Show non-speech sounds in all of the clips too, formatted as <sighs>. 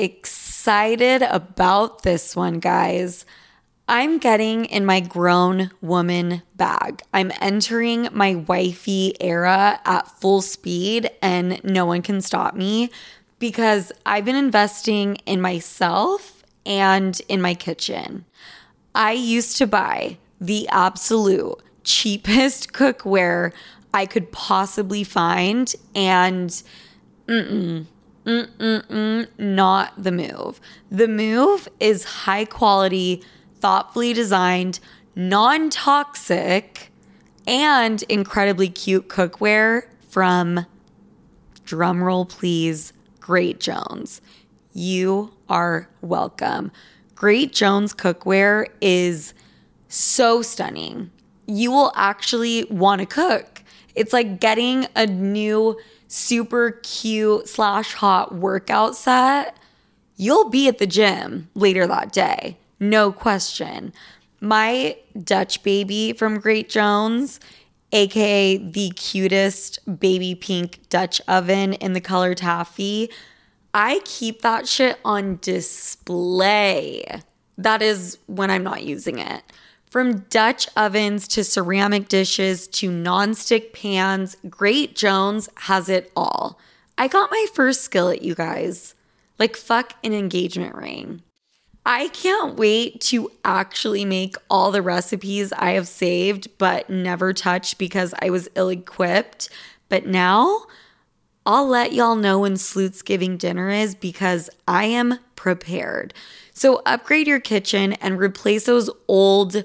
excited about this one, guys. I'm getting in my grown woman bag. I'm entering my wifey era at full speed, and no one can stop me because I've been investing in myself and in my kitchen. I used to buy the absolute cheapest <laughs> cookware I could possibly find, and mm-mm, mm-mm, not the move. The move is high quality, thoughtfully designed, non toxic, and incredibly cute cookware from, drumroll please, Great Jones. You are welcome. Great Jones cookware is so stunning. You will actually want to cook. It's like getting a new super cute slash hot workout set. You'll be at the gym later that day, no question. My Dutch baby from Great Jones, aka the cutest baby pink Dutch oven in the color taffy, I keep that shit on display. That is when I'm not using it. From Dutch ovens to ceramic dishes to nonstick pans, Great Jones has it all. I got my first skillet, you guys. Like, fuck an engagement ring. I can't wait to actually make all the recipes I have saved but never touched because I was ill equipped. But now I'll let y'all know when Sloot's Giving dinner is because I am prepared. So upgrade your kitchen and replace those old,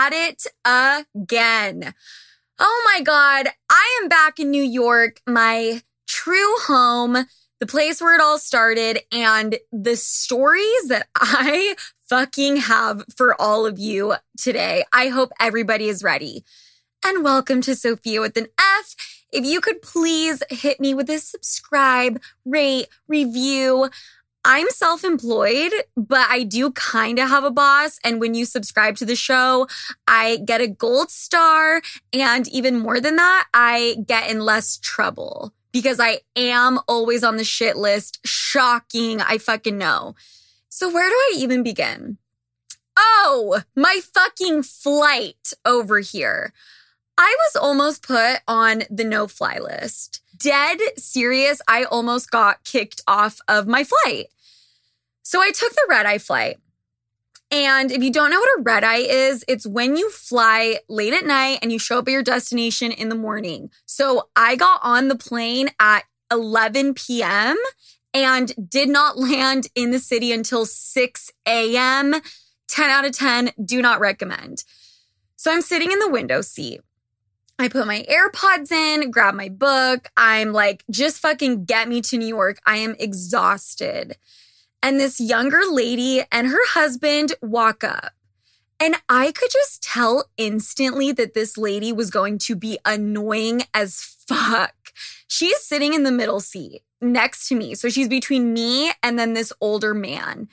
At it again. Oh my God. I am back in New York, my true home, the place where it all started, and the stories that I fucking have for all of you today. I hope everybody is ready and welcome to Sofia with an F. If you could please hit me with a subscribe, rate, review. I'm self employed, but I do kind of have a boss. And when you subscribe to the show, I get a gold star. And even more than that, I get in less trouble because I am always on the shit list. Shocking. I fucking know. So where do I even begin? Oh, my fucking flight over here. I was almost put on the no fly list. Dead serious. I almost got kicked off of my flight. So I took the red eye flight. And if you don't know what a red eye is, it's when you fly late at night and you show up at your destination in the morning. So I got on the plane at 11 p.m. and did not land in the city until 6 a.m. 10 out of 10, do not recommend. So I'm sitting in the window seat. I put my AirPods in, grab my book. I'm like, just fucking get me to New York. I am exhausted. And this younger lady and her husband walk up. And I could just tell instantly that this lady was going to be annoying as fuck. She's sitting in the middle seat next to me. So she's between me and then this older man.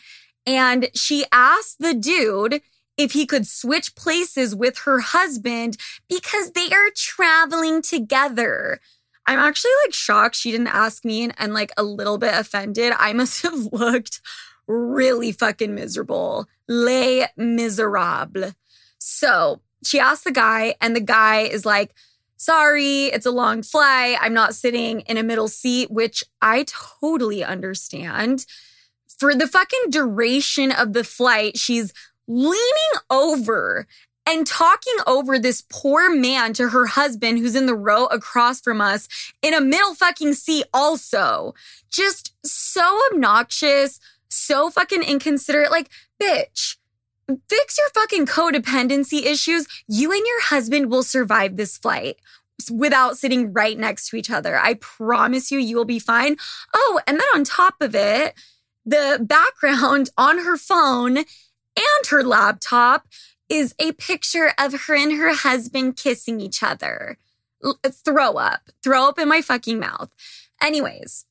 And she asked the dude if he could switch places with her husband because they are traveling together. I'm actually like shocked she didn't ask me and, and like a little bit offended. I must have <laughs> looked really fucking miserable. Les miserables. So she asked the guy, and the guy is like, Sorry, it's a long flight. I'm not sitting in a middle seat, which I totally understand. For the fucking duration of the flight, she's leaning over and talking over this poor man to her husband who's in the row across from us in a middle fucking seat also. Just so obnoxious, so fucking inconsiderate. Like, bitch, fix your fucking codependency issues. You and your husband will survive this flight without sitting right next to each other. I promise you, you will be fine. Oh, and then on top of it, the background <laughs> on her phone and her laptop is a picture of her and her husband kissing each other. L- throw up, throw up in my fucking mouth. Anyways,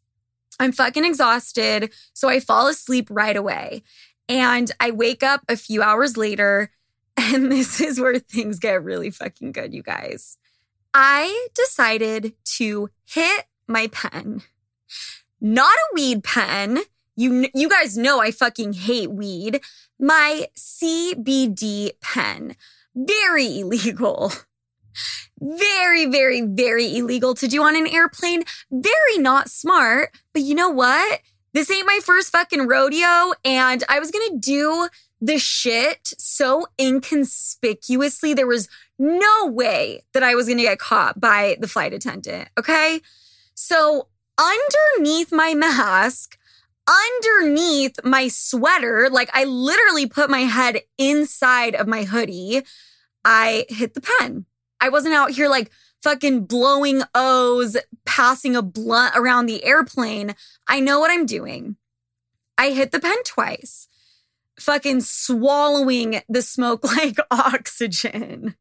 I'm fucking exhausted. So I fall asleep right away. And I wake up a few hours later. <laughs> And this is where things get really fucking good, you guys. I decided to hit my pen, not a weed pen. You, you guys know I fucking hate weed. My CBD pen. Very <laughs> illegal. Very, very, very illegal to do on an airplane. Very not smart. But you know what? This ain't my first fucking rodeo. And I was to do the shit so inconspicuously. There was no way that I was to get caught by the flight attendant. Okay. So underneath my mask, underneath my sweater, like I literally put my head inside of my hoodie, I hit the pen. I wasn't out here like fucking blowing O's, passing a blunt around the airplane. I know what I'm doing. I hit the pen twice, fucking swallowing the smoke <laughs> like oxygen.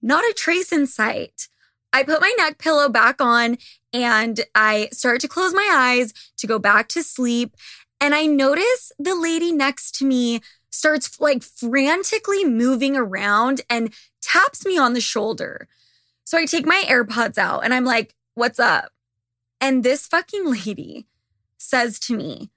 Not a trace in sight. I put my neck pillow back on and I start to close my eyes to go back to sleep. And I notice the lady next to me starts like frantically moving around and taps me on the shoulder. So I take my AirPods out and I'm like, what's up? And this fucking lady says to me,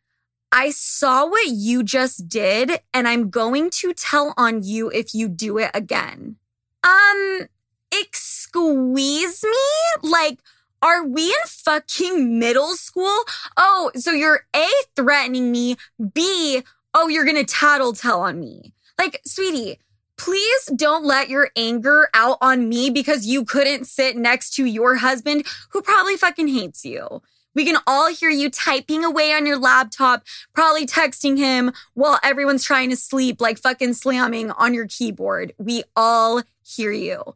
I saw what you just did and I'm going to tell on you if you do it again. Um, excuse me? Like, are we in fucking middle school? Oh, so you're A, threatening me, B, oh, you're gonna tattle tell on me. Like, sweetie, please don't let your anger out on me because you couldn't sit next to your husband who probably fucking hates you. We can all hear you typing away on your laptop, probably texting him while everyone's trying to sleep, like fucking slamming on your keyboard. We all hear you.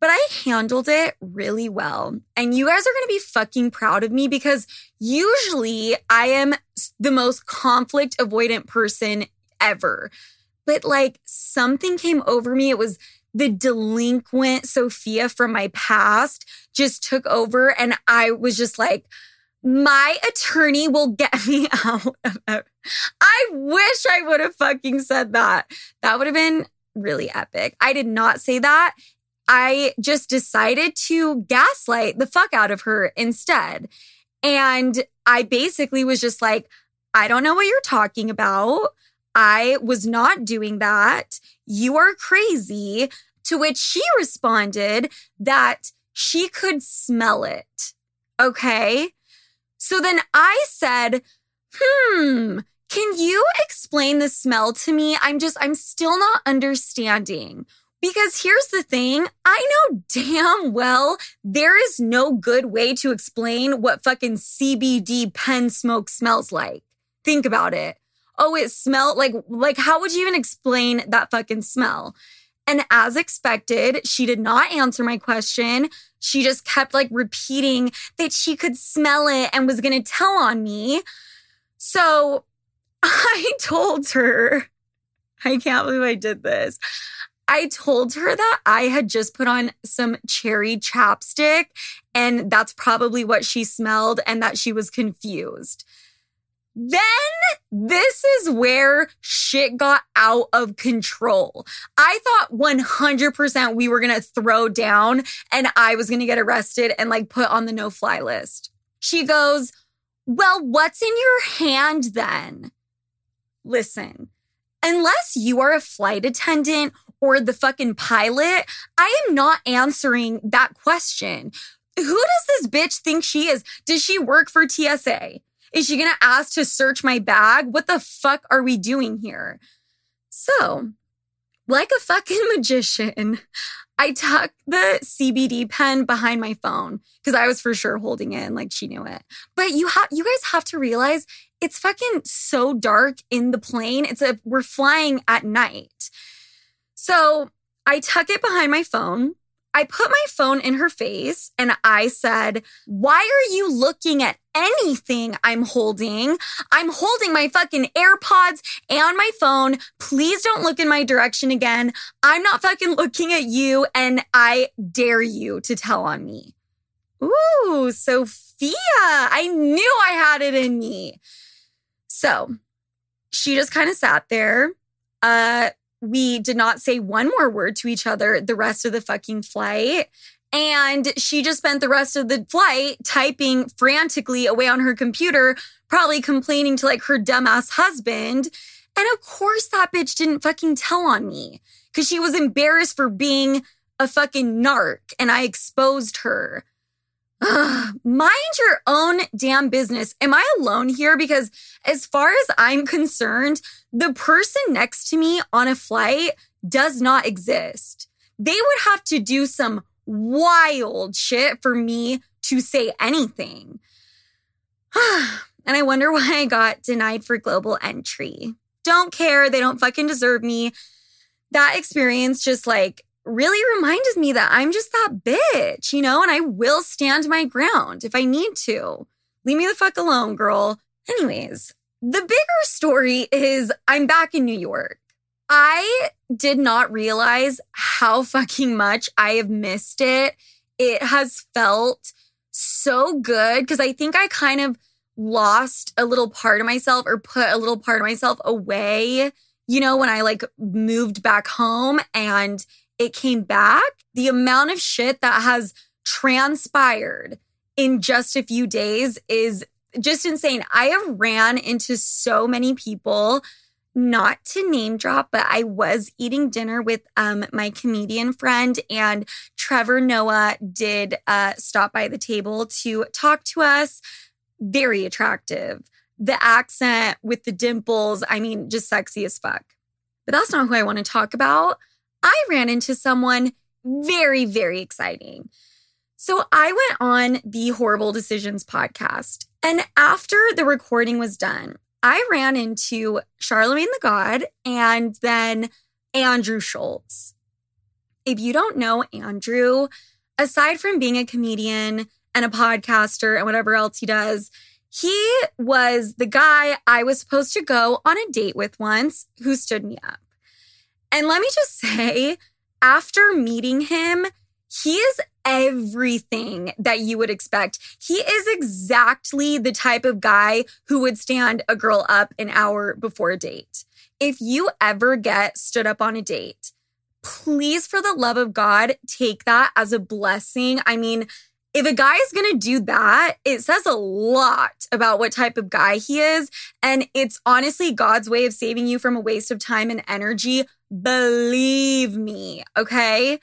But I handled it really well. And you guys are going to be fucking proud of me because usually I am the most conflict avoidant person ever. But like something came over me. It was the delinquent Sofia from my past just took over. And I was just like, my attorney will get <laughs> me out. I wish I would have fucking said that. That would have been really epic. I did not say that. I just decided to gaslight the fuck out of her instead. And I basically was just like, I don't know what you're talking about. I was not doing that. You are crazy. To which she responded that she could smell it. Okay. So then I said, hmm, can you explain the smell to me? I'm just, I'm still not understanding. Because here's the thing I know damn well there is no good way to explain what fucking CBD pen smoke smells like. Think about it. Oh, it smelled like, like, how would you even explain that fucking smell? And as expected, she did not answer my question. She just kept like repeating that she could smell it and was going to tell on me. So <laughs> I told her, I can't believe I did this. I told her that I had just put on some cherry chapstick and that's probably what she smelled and that she was confused. Then this is where shit got out of control. I thought 100% we were going to throw down and I was going to get arrested and like put on the no fly list. She goes, Well, what's in your hand then? Listen, unless you are a flight attendant or the fucking pilot, I am not answering that question. Who does this bitch think she is? Does she work for TSA? Is she gonna ask to search my bag? What the fuck are we doing here? So, like a fucking <laughs> magician, I tucked the CBD pen behind my phone because I was for sure holding it and like she knew it. But you have you guys have to realize it's fucking so dark in the plane. It's a we're flying at night. So I tuck it behind my phone. I put my phone in her face and I said, Why are you looking at anything I'm holding? I'm holding my fucking AirPods and my phone. Please don't look in my direction again. I'm not fucking looking at you and I dare you to tell on me. Ooh, Sofia, I knew I had it in me. So she just kind of sat there. Uh, we did not say one more word to each other the rest of the fucking flight. And she just spent the rest of the flight typing frantically away on her computer, probably complaining to like her dumbass husband. And of course, that bitch didn't fucking tell on me because she was embarrassed for being a fucking narc and I exposed her. <sighs> Mind your own damn business. Am I alone here? Because as far as I'm concerned, the person next to me on a flight does not exist. They would have to do some wild shit for me to say anything. <sighs> and I wonder why I got denied for global entry. Don't care. They don't fucking deserve me. That experience just like really reminds me that I'm just that bitch, you know, and I will stand my ground if I need to. Leave me the fuck alone, girl. Anyways, the bigger story is I'm back in New York. I did not realize how fucking much I have missed it. It has felt so good because I think I kind of lost a little part of myself or put a little part of myself away, you know, when I like moved back home and it came back, the amount of shit that has transpired in just a few days is just insane. I have ran into so many people, not to name drop, but I was eating dinner with um, my comedian friend, and Trevor Noah did uh, stop by the table to talk to us. Very attractive. The accent with the dimples, I mean, just sexy as fuck. But that's not who I want to talk about. I ran into someone very, very exciting. So I went on the Horrible Decisions podcast. And after the recording was done, I ran into Charlemagne the God and then Andrew Schulz. If you don't know Andrew, aside from being a comedian and a podcaster and whatever else he does, he was the guy I was supposed to go on a date with once who stood me up. And let me just say, after meeting him, he is everything that you would expect. He is exactly the type of guy who would stand a girl up an hour before a date. If you ever get stood up on a date, please, for the love of God, take that as a blessing. I mean, if a guy is going to do that, it says a lot about what type of guy he is. And it's honestly God's way of saving you from a waste of time and energy. Believe me. Okay.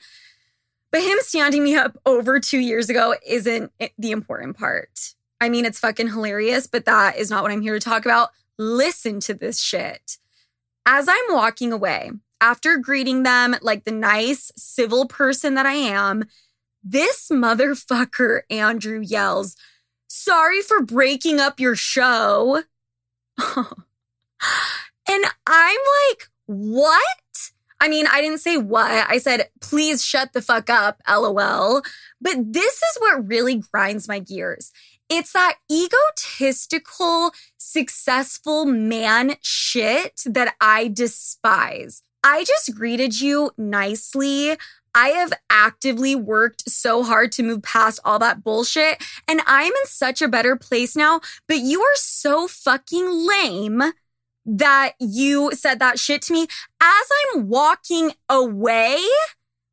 But him standing me up over two years ago isn't the important part. I mean, it's fucking hilarious, but that is not what I'm here to talk about. Listen to this shit. As I'm walking away, after greeting them like the nice civil person that I am, this motherfucker, Andrew, yells, Sorry for breaking up your show. <laughs> and I'm like, What? I mean, I didn't say what. I said, please shut the fuck up, lol. But this is what really grinds my gears. It's that egotistical, successful man shit that I despise. I just greeted you nicely. I have actively worked so hard to move past all that bullshit, and I'm in such a better place now, but you are so fucking lame that you said that shit to me as I'm walking away.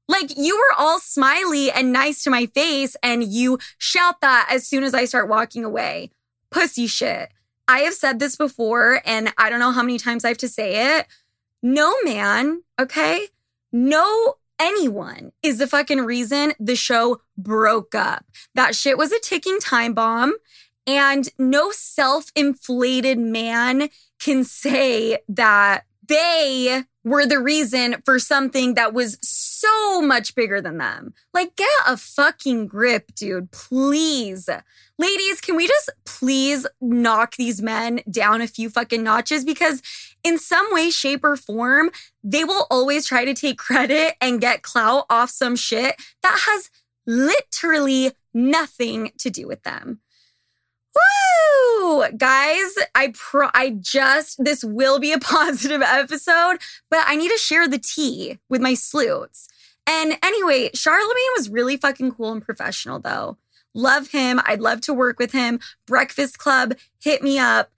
Like you were all smiley and nice to my face, and you shout that as soon as I start walking away. Pussy shit. I have said this before, and I don't know how many times I have to say it. No man, okay? No anyone is the fucking reason the show broke up. That shit was a ticking time bomb. And no self inflated man can say that they were the reason for something that was so much bigger than them. Like, get a fucking grip, dude. Please. Ladies, can we just please knock these men down a few fucking notches? Because in some way, shape, or form, they will always try to take credit and get clout off some shit that has literally nothing to do with them. Woo! Guys, I pro I just this will be a <laughs> positive episode, but I need to share the tea with my sloots. And anyway, Charlemagne was really fucking cool and professional though. Love him. I'd love to work with him. Breakfast Club, hit me up.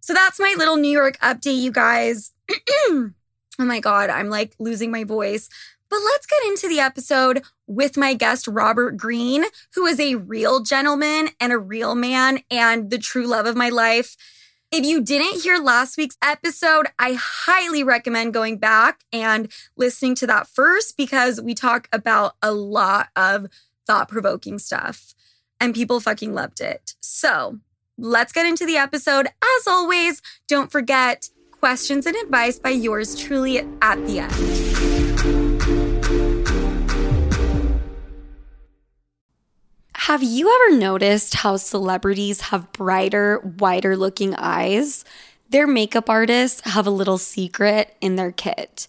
So that's my little New York update, you guys. <clears throat> oh my God, I'm like losing my voice. But let's get into the episode with my guest, Robert Greene, who is a real gentleman and a real man and the true love of my life. If you didn't hear last week's episode, I highly recommend going back and listening to that first because we talk about a lot of thought provoking stuff and people fucking loved it. So let's get into the episode. As always, don't forget questions and advice by yours truly at the end. Have you ever noticed how celebrities have brighter, wider looking eyes? Their makeup artists have a little secret in their kit.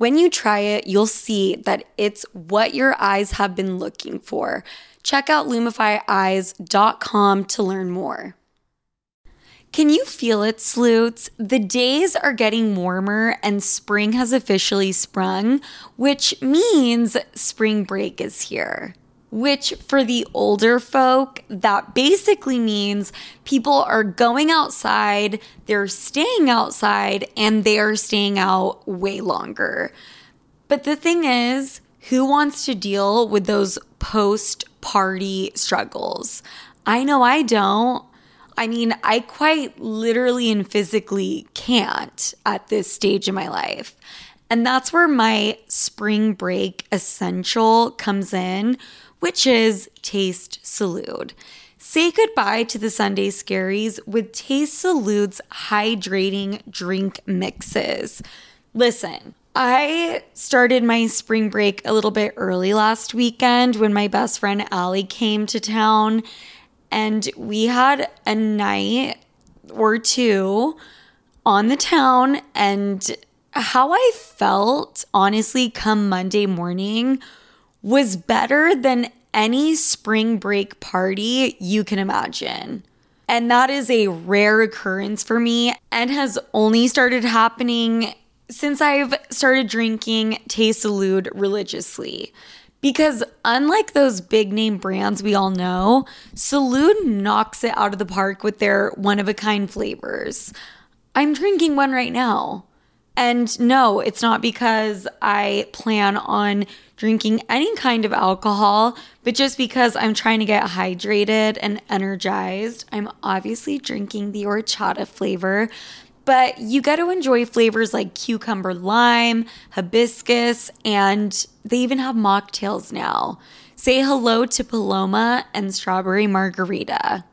When you try it, you'll see that it's what your eyes have been looking for. Check out lumifyeyes.com to learn more. Can you feel it, sloots? The days are getting warmer and spring has officially sprung, which means spring break is here. Which, for the older folk, that basically means people are going outside, they're staying outside, and they are staying out way longer. But the thing is, who wants to deal with those post party struggles? I know I don't. I mean, I quite literally and physically can't at this stage in my life. And that's where my spring break essential comes in, which is Taste Salud. Say goodbye to the Sunday scaries with Taste Salud's hydrating drink mixes. Listen, I started my spring break a little bit early last weekend when my best friend Allie came to town and we had a night or two on the town and how I felt honestly come Monday morning was better than any spring break party you can imagine. And that is a rare occurrence for me and has only started happening since I've started drinking Taste Salud religiously. Because unlike those big name brands we all know, Salud knocks it out of the park with their one of a kind flavors. I'm drinking one right now. And no, it's not because I plan on drinking any kind of alcohol, but just because I'm trying to get hydrated and energized. I'm obviously drinking the horchata flavor but you get to enjoy flavors like cucumber lime, hibiscus, and they even have mocktails now. Say hello to Paloma and strawberry margarita.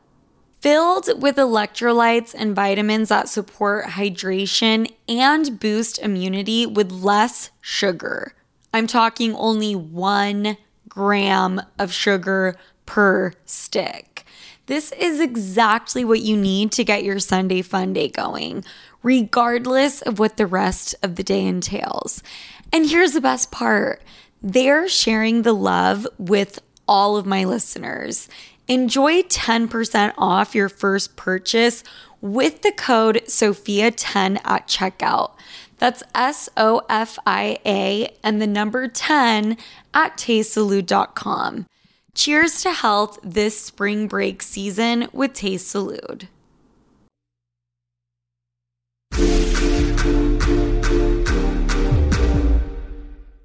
Filled with electrolytes and vitamins that support hydration and boost immunity with less sugar. I'm talking only one gram of sugar per stick. This is exactly what you need to get your Sunday fun day going, regardless of what the rest of the day entails. And here's the best part they're sharing the love with all of my listeners. Enjoy 10% off your first purchase with the code SOFIA10 at checkout. That's S O F I A and the number 10 at tastesalud.com. Cheers to health this spring break season with Taste.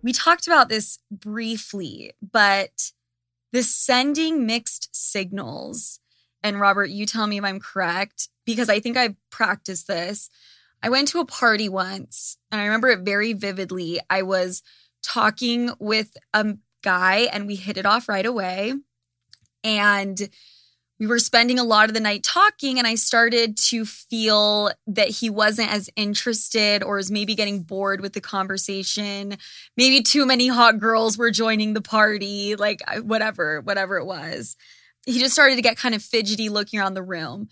We talked about this briefly, but the sending mixed signals, and Robert, you tell me if I'm correct, because I think I've practiced this. I went to a party once and I remember it very vividly. I was talking with a guy and we hit it off right away. And we were spending a lot of the night talking and I started to feel that he wasn't as interested or was maybe getting bored with the conversation. Maybe too many hot girls were joining the party, like whatever, whatever it was. He just started to get kind of fidgety looking around the room.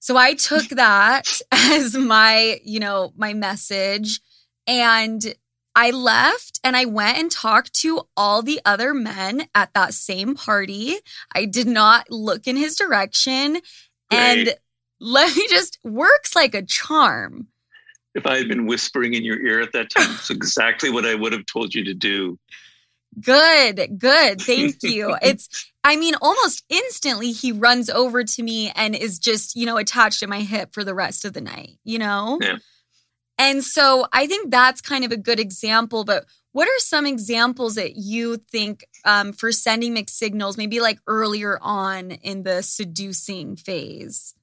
So I took that <laughs> as my, you know, my message and I left and I went and talked to all the other men at that same party. I did not look in his direction. Great. And let me just works like a charm. If I had been whispering in your ear at that time, it's <laughs> exactly what I would have told you to do. Good, good. Thank <laughs> you. it's, I mean, almost instantly he runs over to me and is just, you know, attached to my hip for the rest of the night, you know? Yeah. And so I think that's kind of a good example. But what are some examples that you think um, for sending mixed signals, maybe like earlier on in the seducing phase?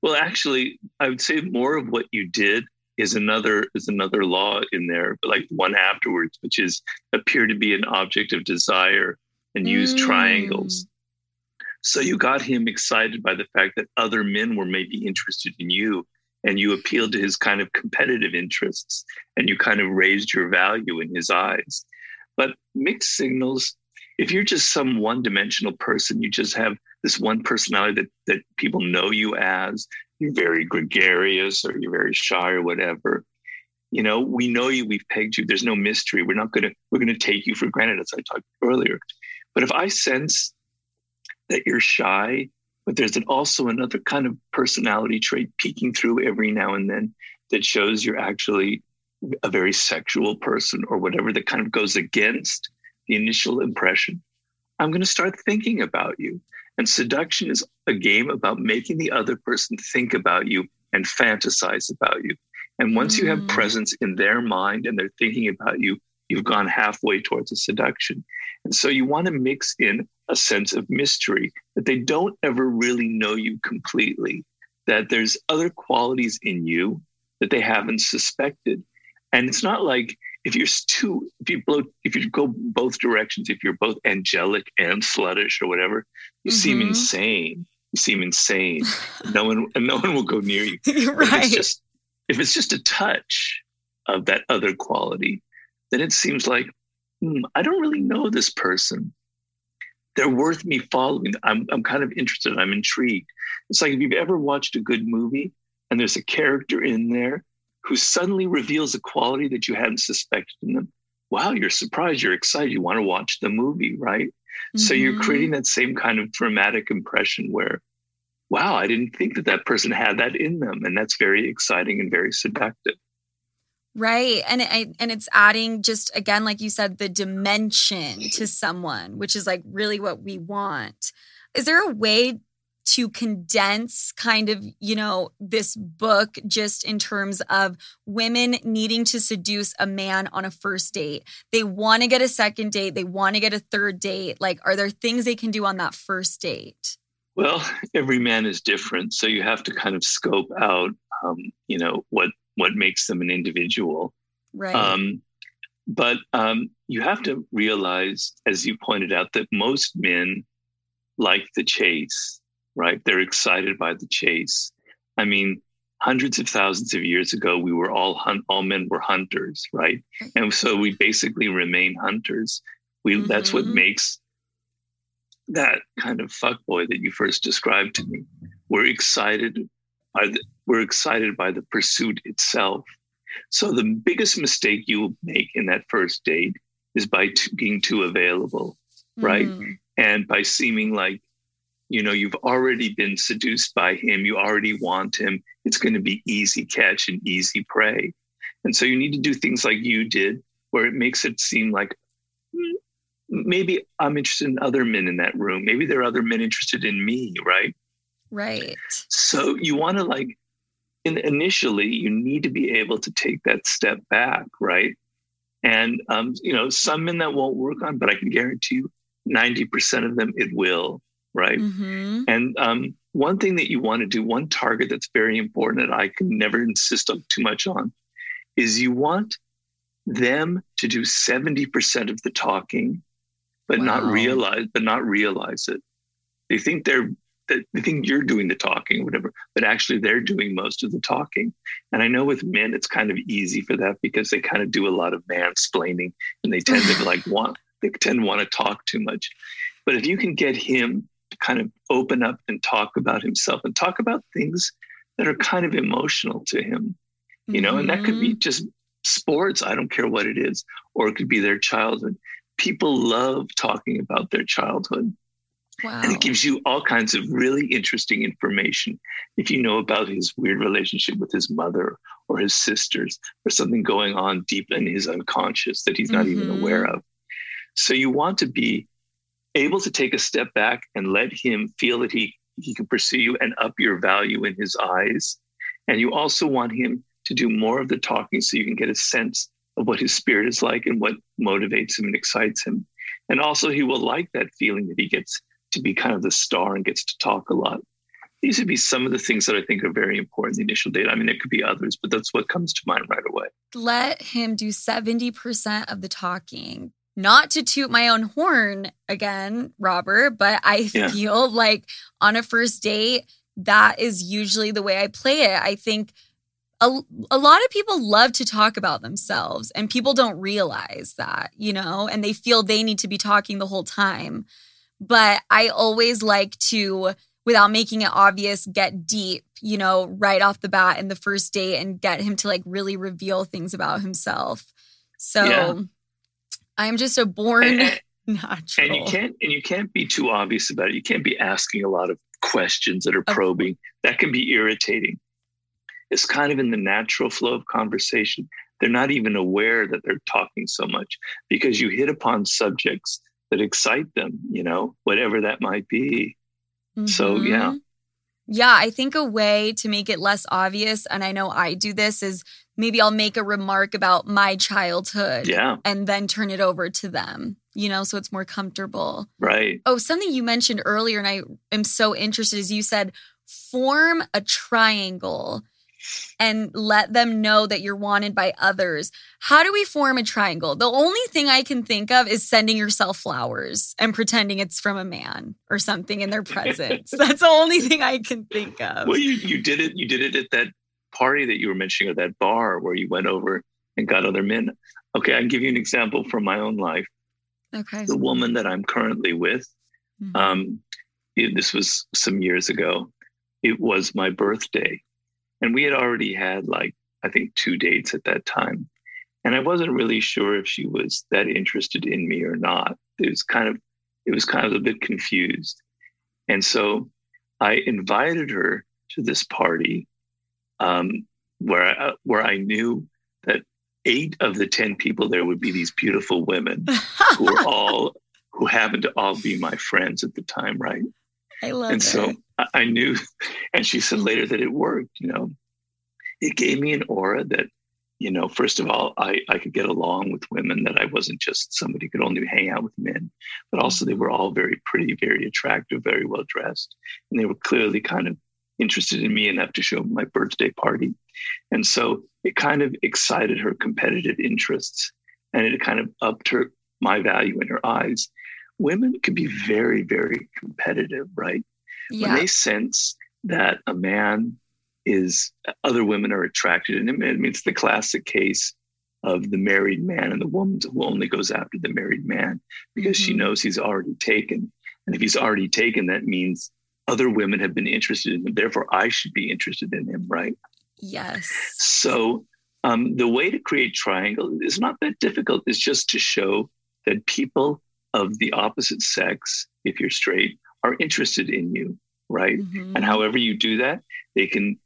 Well, actually, I would say more of what you did is another is another law in there, but like one afterwards, which is appear to be an object of desire and use mm. triangles. So you got him excited by the fact that other men were maybe interested in you and you appealed to his kind of competitive interests and you kind of raised your value in his eyes. But mixed signals, if you're just some one dimensional person, you just have this one personality that, that people know you as, you're very gregarious or you're very shy or whatever. You know, we know you, we've pegged you. There's no mystery. We're not gonna, we're gonna take you for granted, as I talked earlier. But if I sense that you're shy but there's also another kind of personality trait peeking through every now and then that shows you're actually a very sexual person or whatever that kind of goes against the initial impression. I'm going to start thinking about you. And seduction is a game about making the other person think about you and fantasize about you. And once mm. you have mm. presence in their mind and they're thinking about you, you've gone halfway towards a seduction. And so you want to mix in a sense of mystery that they don't ever really know you completely, that there's other qualities in you that they haven't suspected. And it's not like if you're too, if you blow, if you go both directions, if you're both angelic and sluttish or whatever, you mm-hmm. seem insane. You seem insane. <laughs> no one, and no one will go near you. <laughs> right. If it's just, if it's just a touch of that other quality, then it seems like hmm, I don't really know this person they're worth me following. I'm, I'm kind of interested. I'm intrigued. It's like if you've ever watched a good movie and there's a character in there who suddenly reveals a quality that you hadn't suspected in them. Wow, you're surprised, you're excited, you want to watch the movie, right? Mm-hmm. So you're mm-hmm. creating that same kind of dramatic impression where, wow, I didn't think that that person had that in them. And that's very exciting and very seductive. Right. And and it's adding just again like you said the dimension to someone, which is like really what we want. Is there a way to condense kind of, you know, this book just in terms of women needing to seduce a man on a first date? They want to get a second date, they want to get a third date. Like are there things they can do on that first date? Well, <laughs> every man is different, so you have to kind of scope out um, you know, what what makes them an individual. Right. Um, but um, you have to realize, as you pointed out, that most men like the chase, right? They're excited by the chase. I mean, hundreds of thousands of years ago, we were all hunt, all men were hunters, right? And so we basically remain hunters. We mm-hmm. that's what mm-hmm. makes that kind of fuckboy that you first described to me. We're excited by the, we're excited by the pursuit itself. So the biggest mistake you will make in that first date is by t- being too available, right? Mm. And by seeming like, you know, you've already been seduced by him, you already want him, it's going to be easy catch and easy prey. And so you need to do things like you did, where it makes it seem like hmm, maybe I'm interested in other men in that room. Maybe there are other men interested in me, right? Right. So you want to like, in, initially, you need to be able to take that step back, right? And um, you know, some men that won't work on, but I can guarantee you, ninety percent of them it will, right? Mm-hmm. And um, one thing that you want to do, one target that's very important that I can never insist on too much on, is you want them to do seventy percent of the talking, but not realize, but not realize it. They think they're that they think you're doing the talking, whatever, but actually they're doing most of the talking. And I know with men, it's kind of easy for that because they kind of do a lot of mansplaining and they tend to <sighs> like want, they tend to want to talk too much. But if you can get him to kind of open up and talk about himself and talk about things that are kind of emotional to him, you know, and that could be mm-hmm. just sports. I don't care what it is, or it could be their childhood. People love talking about their childhood. Wow. And it gives you all kinds of really interesting information. If you know about his weird relationship with his mother or his sisters, or something going on deep in his unconscious that he's not even Mhm. aware of. So you want to be able to take a step back and let him feel that he, he can pursue you and up your value in his eyes. And you also want him to do more of the talking so you can get a sense of what his spirit is like and what motivates him and excites him. And also, he will like that feeling that he gets to be kind of the star and gets to talk a lot. These would be some of the things that I think are very important in the initial date. I mean, there could be others, but that's what comes to mind right away. Let him do 70% of the talking. Not to toot my own horn again, Robert, but I Yeah. feel like on a first date, that is usually the way I play it. I think a, a lot of people love to talk about themselves and people don't realize that, you know, and they feel they need to be talking the whole time. But I always like to, without making it obvious, get deep, you know, right off the bat in the first date and get him to like really reveal things about himself. So Yeah. I'm just a born And, natural. and you can't and you can't be too obvious about it. You can't be asking a lot of questions that are probing. That can be irritating. It's kind of in the natural flow of conversation. They're not even aware that they're talking so much because you hit upon subjects that excite them, you know, whatever that might be. So, mm-hmm. yeah. Yeah, I think a way to make it less obvious, and I know I do this, is maybe I'll make a remark about my childhood Yeah, and then turn it over to them, you know, so it's more comfortable. right. Oh, something you mentioned earlier, and I am so interested, is you said form a triangle and let them know that you're wanted by others. How do we form a triangle? The only thing I can think of is sending yourself flowers and pretending it's from a man or something in their presence. <laughs> That's the only thing I can think of. Well, you, you did it. You did it at that party that you were mentioning at that bar where you went over and got other men. Okay, I can give you an example from my own life. Okay. The woman that I'm currently with, Mhm. um, it- this was some years ago. It was my birthday, and we had already had like I think two dates at that time, and I wasn't really sure if she was that interested in me or not. It was kind of, it was kind of a bit confused, and so I invited her to this party, um, where I, where I knew that eight of the ten people there would be these beautiful women who were <laughs> all who happened to all be my friends at the time, right? I love and it. so I- knew, <laughs> and she said later that it worked. You know, it gave me an aura that, you know, first of all, I I could get along with women. That I wasn't just somebody who could only hang out with men, but also they were all very pretty, very attractive, very well dressed, and they were clearly kind of interested in me enough to show my birthday party. And so it kind of excited her competitive interests, and it kind of upped her my value in her eyes. Women can be very, very competitive, right? When they sense that a man is other women are attracted and it means the classic case of the married man and the woman who only goes after the married man because she Mhm. knows he's already taken and if he's already taken that means other women have been interested in him therefore i should be interested in him right Yes. so um, the way to create triangle is not that difficult. It's just to show that people of the opposite sex, if you're straight, are interested in you, right? Mm-hmm. And however you do that, they can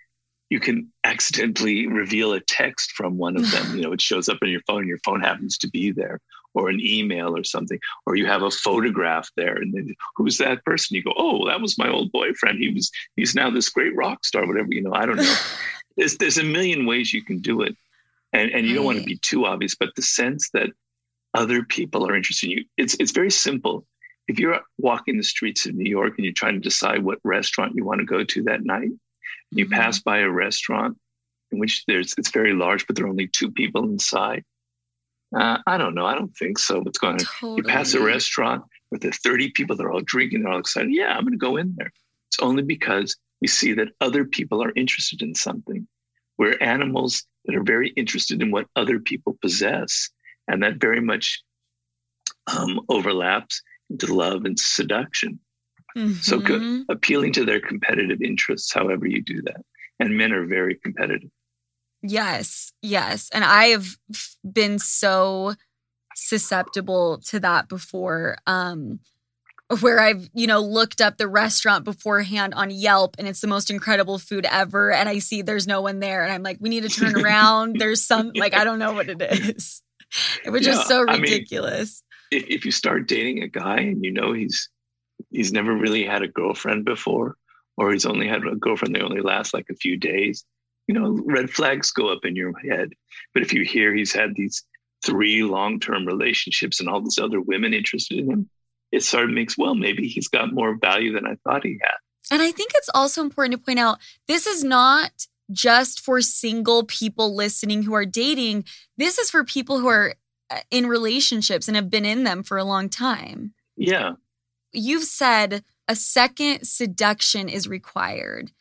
you can accidentally <laughs> reveal a text from one of them. you know, it shows up on your phone, your phone happens to be there, or an email or something, or you have a photograph there, and then who's that person? You go, oh, that was my old boyfriend. He was he's now this great rock star, whatever. You know, I don't know. <laughs> there's there's a million ways you can do it, and and you don't want to be too obvious, but the sense that other people are interested in you, it's it's very simple. If you're walking the streets of New York and you're trying to decide what restaurant you want to go to that night, you mm-hmm. pass by a restaurant in which there's it's very large, but there are only two people inside. Uh, I don't know. I don't think so. What's going on? Totally. You pass a restaurant with the 30 people, they're all drinking, they're all excited. Yeah, I'm going to go in there. It's only because we see that other people are interested in something. We're animals that are very interested in what other people possess. And that very much um, overlaps into love and seduction. Mm-hmm. So co- appealing to their competitive interests, however you do that. And men are very competitive. Yes, yes. And I have been so susceptible to that before. Um, where I've, you know, looked up the restaurant beforehand on Yelp and it's the most incredible food ever. And I see there's no one there. And I'm like, we need to turn <laughs> around. There's some, like, I don't know what it is. It was yeah, just so ridiculous. If, you start dating a guy and you know he's he's never really had a girlfriend before, or he's only had a girlfriend that only lasts like a few days, you know, red flags go up in your head. But if you hear he's had these three long-term relationships and all these other women interested in him, it sort of makes, well, maybe he's got more value than I thought he had. And I think it's also important to point out this is not just for single people listening who are dating. This is for people who are in relationships and have been in them for a long time. Yeah. You've said a second seduction is required.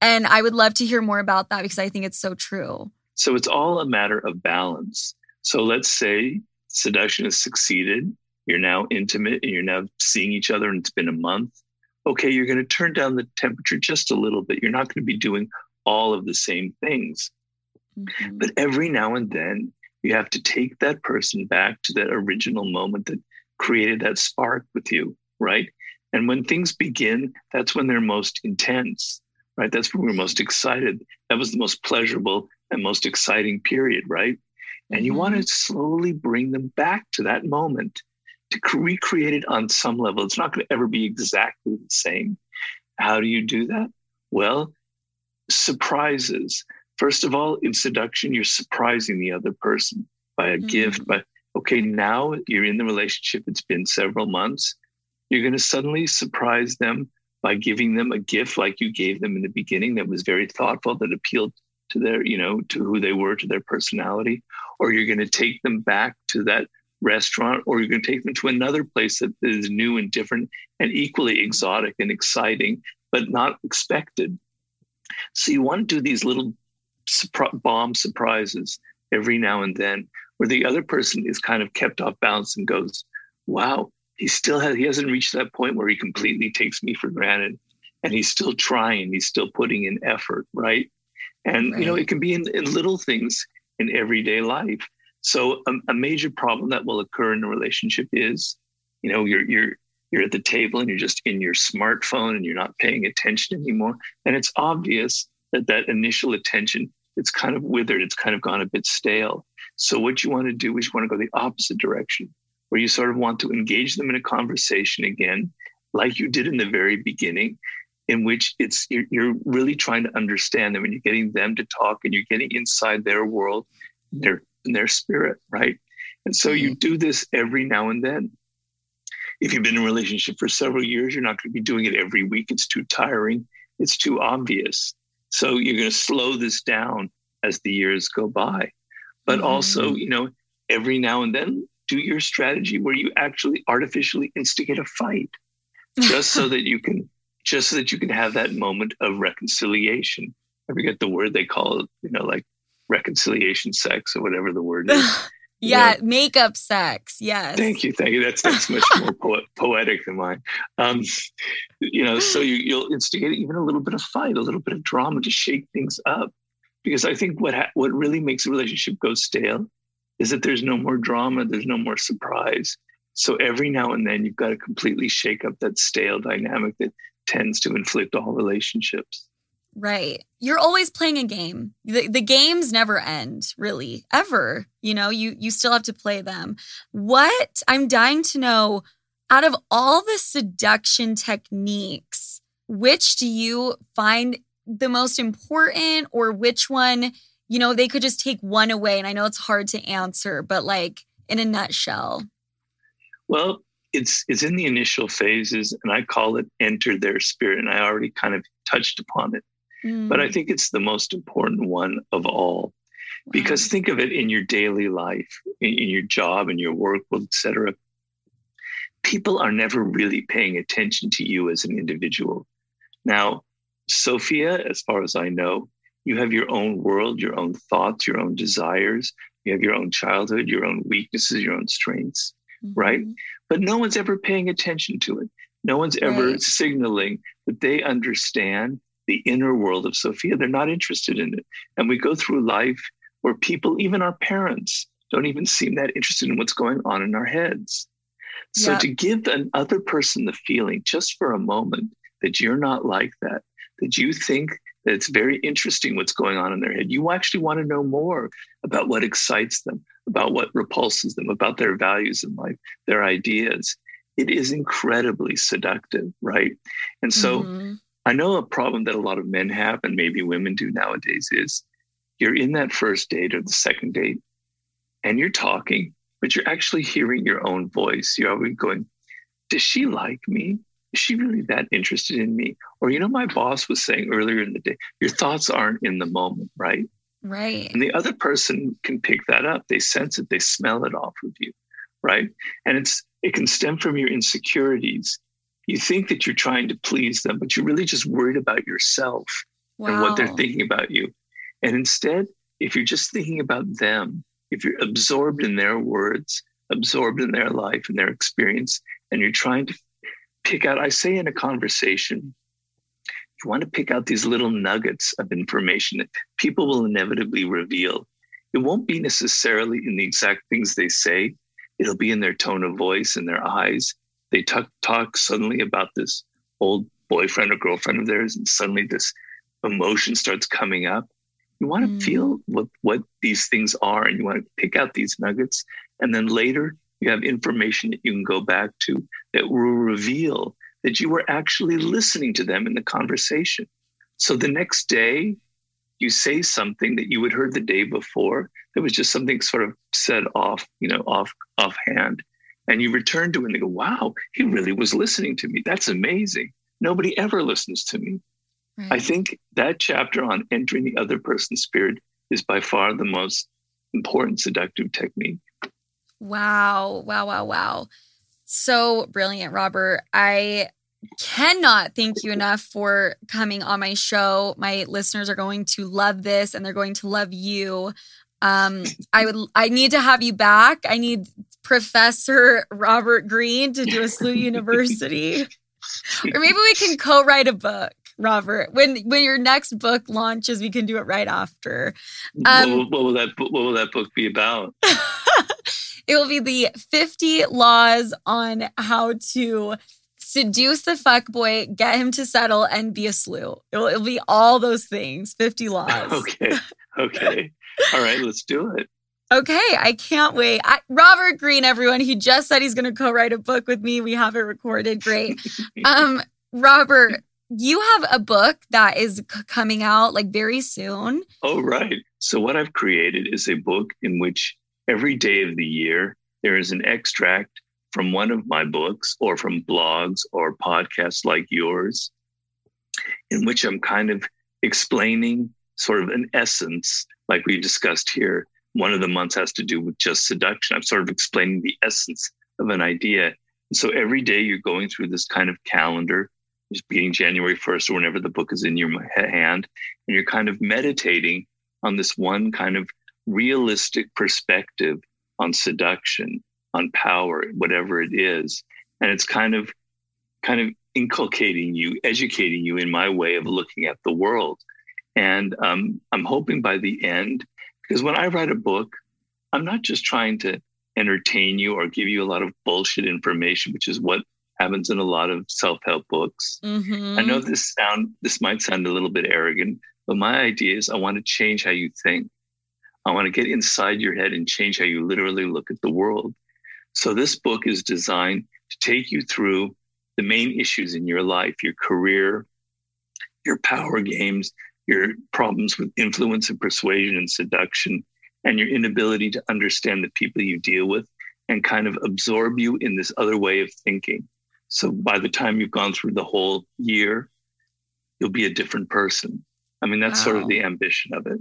And I would love to hear more about that because I think it's so true. So it's all a matter of balance. So let's say seduction has succeeded. You're now intimate and you're now seeing each other, and it's been a month. Okay, you're going to turn down the temperature just a little bit. You're not going to be doing all of the same things. Mm-hmm. But every now and then, you have to take that person back to that original moment that created that spark with you, right? And when things begin, that's when they're most intense, right? That's when we're most excited. That was the most pleasurable and most exciting period, right? And you mm-hmm. want to slowly bring them back to that moment to recreate it on some level. It's not going to ever be exactly the same. How do you do that? Well, surprises. First of all, in seduction, you're surprising the other person by a mm-hmm. gift, But okay, now you're in the relationship, it's been several months. You're going to suddenly surprise them by giving them a gift like you gave them in the beginning that was very thoughtful, that appealed to their, you know, to who they were, to their personality. Or you're going to take them back to that restaurant, or you're going to take them to another place that is new and different and equally exotic and exciting, but not expected. So you want to do these little bomb surprises every now and then where the other person is kind of kept off balance and goes, wow, he still has, he hasn't reached that point where he completely takes me for granted and he's still trying, he's still putting in effort, right? And, right. you know, it can be in, in, little things in everyday life. So a, a major problem that will occur in a relationship is, you know, you're, you're, you're at the table and you're just in your smartphone and you're not paying attention anymore. And it's obvious that that initial attention, it's kind of withered, it's kind of gone a bit stale. So what you want to do is you want to go the opposite direction, where you sort of want to engage them in a conversation again, like you did in the very beginning, in which it's you're, you're really trying to understand them and you're getting them to talk and you're getting inside their world, their in their spirit, right? And so you mm-hmm. do this every now and then if you've been in a relationship for several years, you're not going to be doing it every week. It's too tiring. It's too obvious. So you're going to slow this down as the years go by. But mm-hmm. also, you know, every now and then do your strategy where you actually artificially instigate a fight just so <laughs> that you can just so that you can have that moment of reconciliation. I forget the word they call it, you know, like reconciliation sex or whatever the word is. <laughs> Yeah, yeah, makeup sex. Yes. Thank you, thank you. That's that's much <laughs> more po- poetic than mine. Um, you know, so you, you'll instigate even a little bit of fight, a little bit of drama to shake things up, because I think what ha- what really makes a relationship go stale is that there's no more drama, there's no more surprise. So every now and then you've got to completely shake up that stale dynamic that tends to inflict all relationships. Right. You're always playing a game. The, the games never end, really, ever. You know, you you still have to play them. What I'm dying to know out of all the seduction techniques, which do you find the most important or which one, you know, they could just take one away and I know it's hard to answer, but like in a nutshell. Well, it's it's in the initial phases and I call it enter their spirit and I already kind of touched upon it. Mm. But I mm. think it's the most important one of all. Wow. Because think of it in your daily life, in, in your job, in your work, etc. People are never really paying attention to you as an individual. Now, Sofia, as far as I know, you have your own world, your own thoughts, your own desires. You have your own childhood, your own weaknesses, your own strengths, mm-hmm. right? But no one's ever paying attention to it. No one's ever right. signaling that they understand the inner world of Sofia. They're not interested in it. And we go through life where people, even our parents, don't even seem that interested in what's going on in our heads. So yep. to give another person the feeling just for a moment that you're not like that, that you think that it's very interesting what's going on in their head. You actually want to know more about what excites them, about what repulses them, about their values in life, their ideas. It is incredibly seductive, right? And so mm-hmm. I know a problem that a lot of men have, and maybe women do nowadays, is you're in that first date or the second date and you're talking, but you're actually hearing your own voice. You're always going, Does she like me? Is she really that interested in me? Or, you know, my boss was saying earlier in the day, your thoughts aren't in the moment, right? Right. And the other person can pick that up. They sense it, they smell it off of you, right? And it's it can stem from your insecurities you think that you're trying to please them, but you're really just worried about yourself wow. and what they're thinking about you. And instead, if you're just thinking about them, if you're absorbed in their words, absorbed in their life and their experience, and you're trying to pick out, I say in a conversation, you want to pick out these little nuggets of information that people will inevitably reveal. It won't be necessarily in the exact things they say, it'll be in their tone of voice and their eyes they talk, talk suddenly about this old boyfriend or girlfriend of theirs, and suddenly this emotion starts coming up. You want to mm. feel what, what these things are, and you want to pick out these nuggets. And then later, you have information that you can go back to that will reveal that you were actually listening to them in the conversation. So the next day, you say something that you had heard the day before that was just something sort of said off, you know, off offhand and you return to it and they go, wow, he really was listening to me. That's amazing. Nobody ever listens to me. Right. I think that chapter on entering the other person's spirit is by far the most important seductive technique. Wow. Wow. Wow. Wow. So brilliant, Robert. I cannot thank you enough for coming on my show. My listeners are going to love this and they're going to love you. Um, I would I need to have you back. I need Professor Robert Greene to do a Sloot <laughs> University. or maybe we can co-write a book, Robert. When when your next book launches, we can do it right after. Um, what, what, will that What will that book be about? <laughs> it will be the 50 laws on how to seduce the fuck boy, get him to settle, and be a Sloot. It will, it'll be all those things. 50 laws. <laughs> Okay. Okay. all right. Let's do it. Okay, I can't wait. I, Robert Greene, everyone, he just said he's going to co-write a book with me. We have it recorded. Great. <laughs> um, Robert, you have a book that is c- coming out like very soon. Oh, right. So what I've created is a book in which every day of the year there is an extract from one of my books or from blogs or podcasts like yours in which I'm kind of explaining sort of an essence like we discussed here one of the months has to do with just seduction. I'm sort of explaining the essence of an idea. And so every day you're going through this kind of calendar, just being January 1st or whenever the book is in your hand, and you're kind of meditating on this one kind of realistic perspective on seduction, on power, whatever it is. And it's kind of kind of inculcating you, educating you in my way of looking at the world. And um, I'm hoping by the end because when I write a book, I'm not just trying to entertain you or give you a lot of bullshit information, which is what happens in a lot of self-help books. Mhm. I know this sound this might sound a little bit arrogant, but my idea is I want to change how you think. I want to get inside your head and change how you literally look at the world. So this book is designed to take you through the main issues in your life, your career, your power games, your problems with influence and persuasion and seduction, and your inability to understand the people you deal with and kind of absorb you in this other way of thinking. So by the time you've gone through the whole year, you'll be a different person. I mean, that's sort of the ambition of it.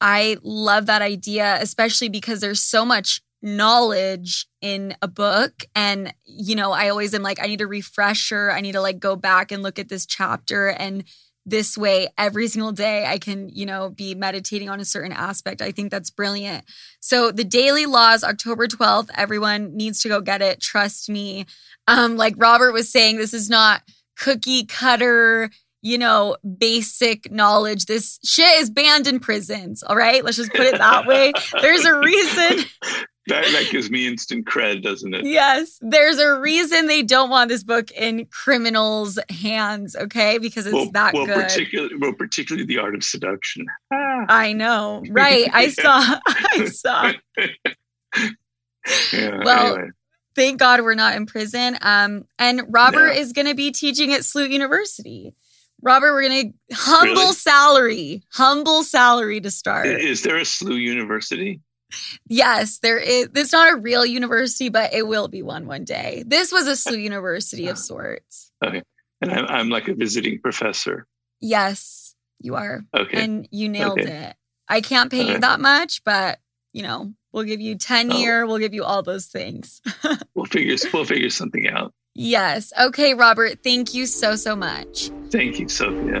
I love that idea, especially because there's so much knowledge in a book. And, you know, I always am like, I need a refresher. I need to like go back and look at this chapter. And this way, every single day, I can, you know, be meditating on a certain aspect. I think that's brilliant. So, the Daily Laws, October 12th, everyone needs to go get it. Trust me. Um, like Robert was saying, this is not cookie cutter you know, basic knowledge. This shit is banned in prisons. All right. Let's just put it that way. <laughs> There's a reason. <laughs> That, that gives me instant cred, doesn't it? Yes. There's a reason they don't want this book in criminals' hands. Okay. Because it's well, that well, good. particularly, well, particularly the art of seduction. Ah. <laughs> I know. Right. I <laughs> saw. I saw. <laughs> yeah, Well, anyway. Thank God we're not in prison. Um, and Robert Yeah. is going to be teaching at Sloot University. Robert, we're going to humble Really? salary, humble salary to start. Is there a Sloot university? Yes, there is. It's not a real university, but it will be one one day. This was a Sloot <laughs> university of sorts. Okay, and I'm, I'm like a visiting professor. Yes, you are. Okay. And you nailed Okay. it. I can't pay you that much, but you know, we'll give you 10 Oh. year, we'll give you all those things. <laughs> we'll figure we'll figure something out. yes. Okay, Robert, thank you so, so much. Thank you, Sofia.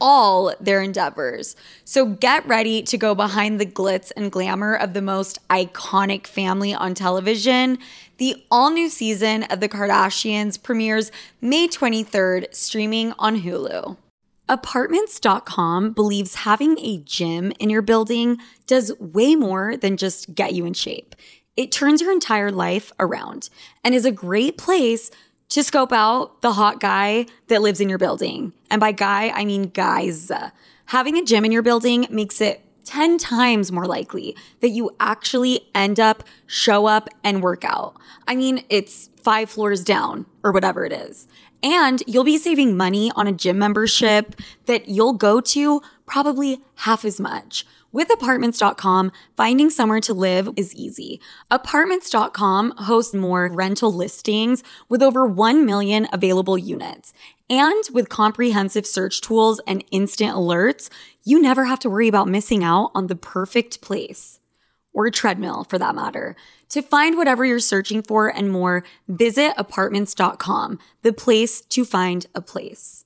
all their endeavors. So get ready to go behind the glitz and glamour of the most iconic family on television. The all new season of The Kardashians premieres May 23rd, streaming on Hulu. Apartments.com believes having a gym in your building does way more than just get you in shape. It turns your entire life around and is a great place to scope out the hot guy that lives in your building. And by guy, I mean guys. Having a gym in your building makes it 10 times more likely that you actually end up, show up, and work out. I mean, it's five floors down or whatever it is. And you'll be saving money on a gym membership that you'll go to probably half as much. With apartments.com, finding somewhere to live is easy. Apartments.com hosts more rental listings with over 1 million available units. And with comprehensive search tools and instant alerts, you never have to worry about missing out on the perfect place or treadmill for that matter. To find whatever you're searching for and more, visit apartments.com, the place to find a place.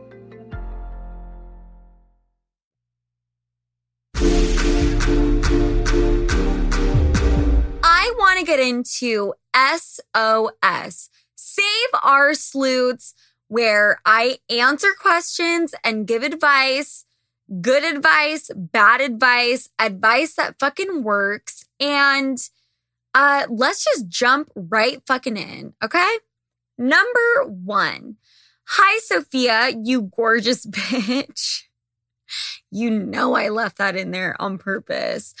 Want to get into SOS, Save Our Sloots, where I answer questions and give advice, good advice, bad advice, advice that fucking works. And uh, let's just jump right fucking in, okay? Number one. Hi, Sofia, you gorgeous <laughs> bitch. You know I left that in there on purpose.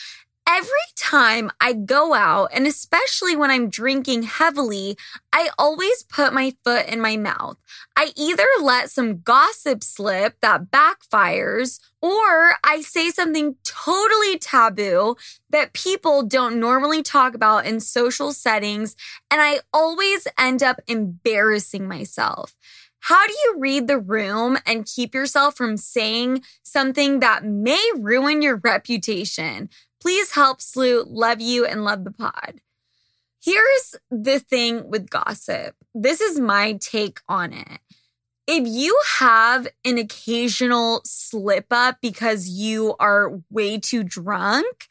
Every time I go out, and especially when I'm drinking heavily, I always put my foot in my mouth. I either let some gossip slip that backfires, or I say something totally taboo that people don't normally talk about in social settings, and I always end up embarrassing myself. How do you read the room and keep yourself from saying something that may ruin your reputation? Please help Sloot. Love you and love the pod. Here's the thing with gossip. This is my take on it. If you have an occasional slip up because you are way too drunk,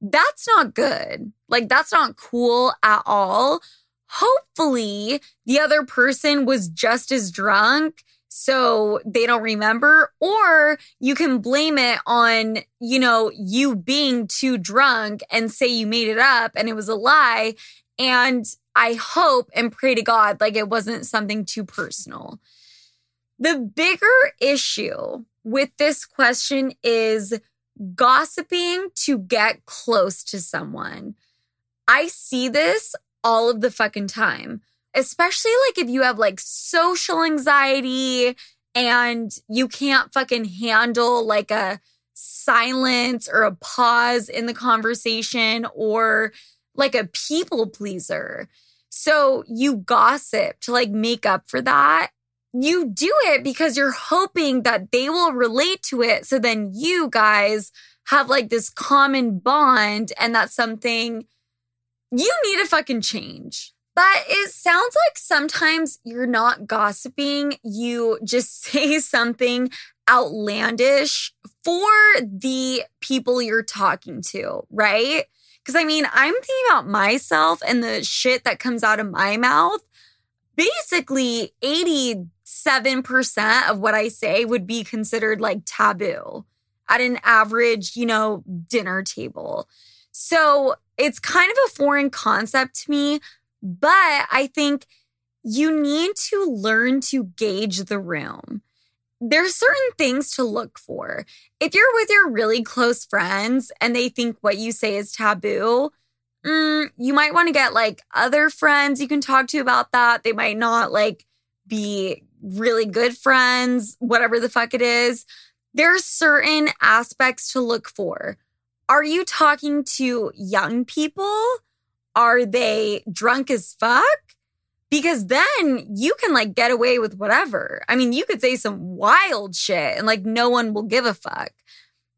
that's not good. Like, that's not cool at all. Hopefully, the other person was just as drunk so they don't remember or you can blame it on you know you being too drunk and say you made it up and it was a lie. And i hope and pray to god like it wasn't something too personal. The bigger issue with this question is gossiping to get close to someone. I see this all of the fucking time especially like if you have like social anxiety and you can't fucking handle like a silence or a pause in the conversation or like a people pleaser. So you gossip to like make up for that. You do it because you're hoping that they will relate to it. So then you guys have like this common bond and that's something you need to fucking change. But it sounds like sometimes you're not gossiping. You just <laughs> say something outlandish for the people you're talking to, right? Because I mean, I'm thinking about myself and the shit that comes out of my mouth. Basically, 87% of what I say would be considered like taboo at an average, you know, dinner table. So it's kind of a foreign concept to me, but I think you need to learn to gauge the room. There's certain things to look for. If you're with your really close friends and they think what you say is taboo, mm, you might want to get like other friends you can talk to about that. They might not like be really good friends, whatever the fuck it is. There are certain aspects to look for. Are you talking to young people? Are they drunk as fuck? Because then you can like get away with whatever. I mean, you could say some wild shit and like no one will give a fuck.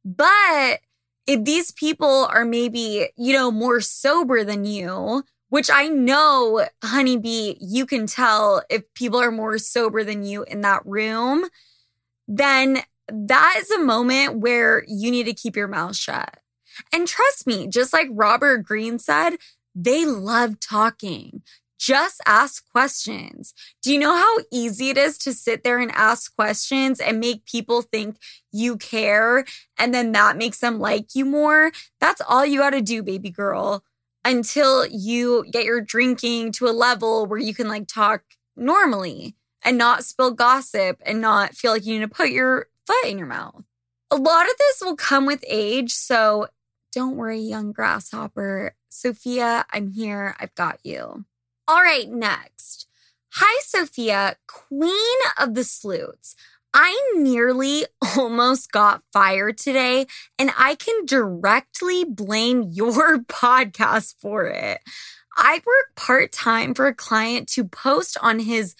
But if these people are maybe, you know, more sober than you, which I know, honeybee, you can tell if people are more sober than you in that room, then that is a moment where you need to keep your mouth shut. And trust me, just like Robert Greene said, they love talking. Just ask questions. Do you know how easy it is to sit there and ask questions and make people think you care? And then that makes them like you more? That's all you got to do, baby girl, until you get your drinking to a level where you can like talk normally and not spill gossip and not feel like you need to put your foot in your mouth. A lot of this will come with age. So don't worry, young grasshopper. Sofia, I'm here. I've got you. All right, next. Hi, Sofia, queen of the sloots. I nearly <laughs> almost got fired today, and I can directly blame your <laughs> podcast for it. I work part time for a client to post on his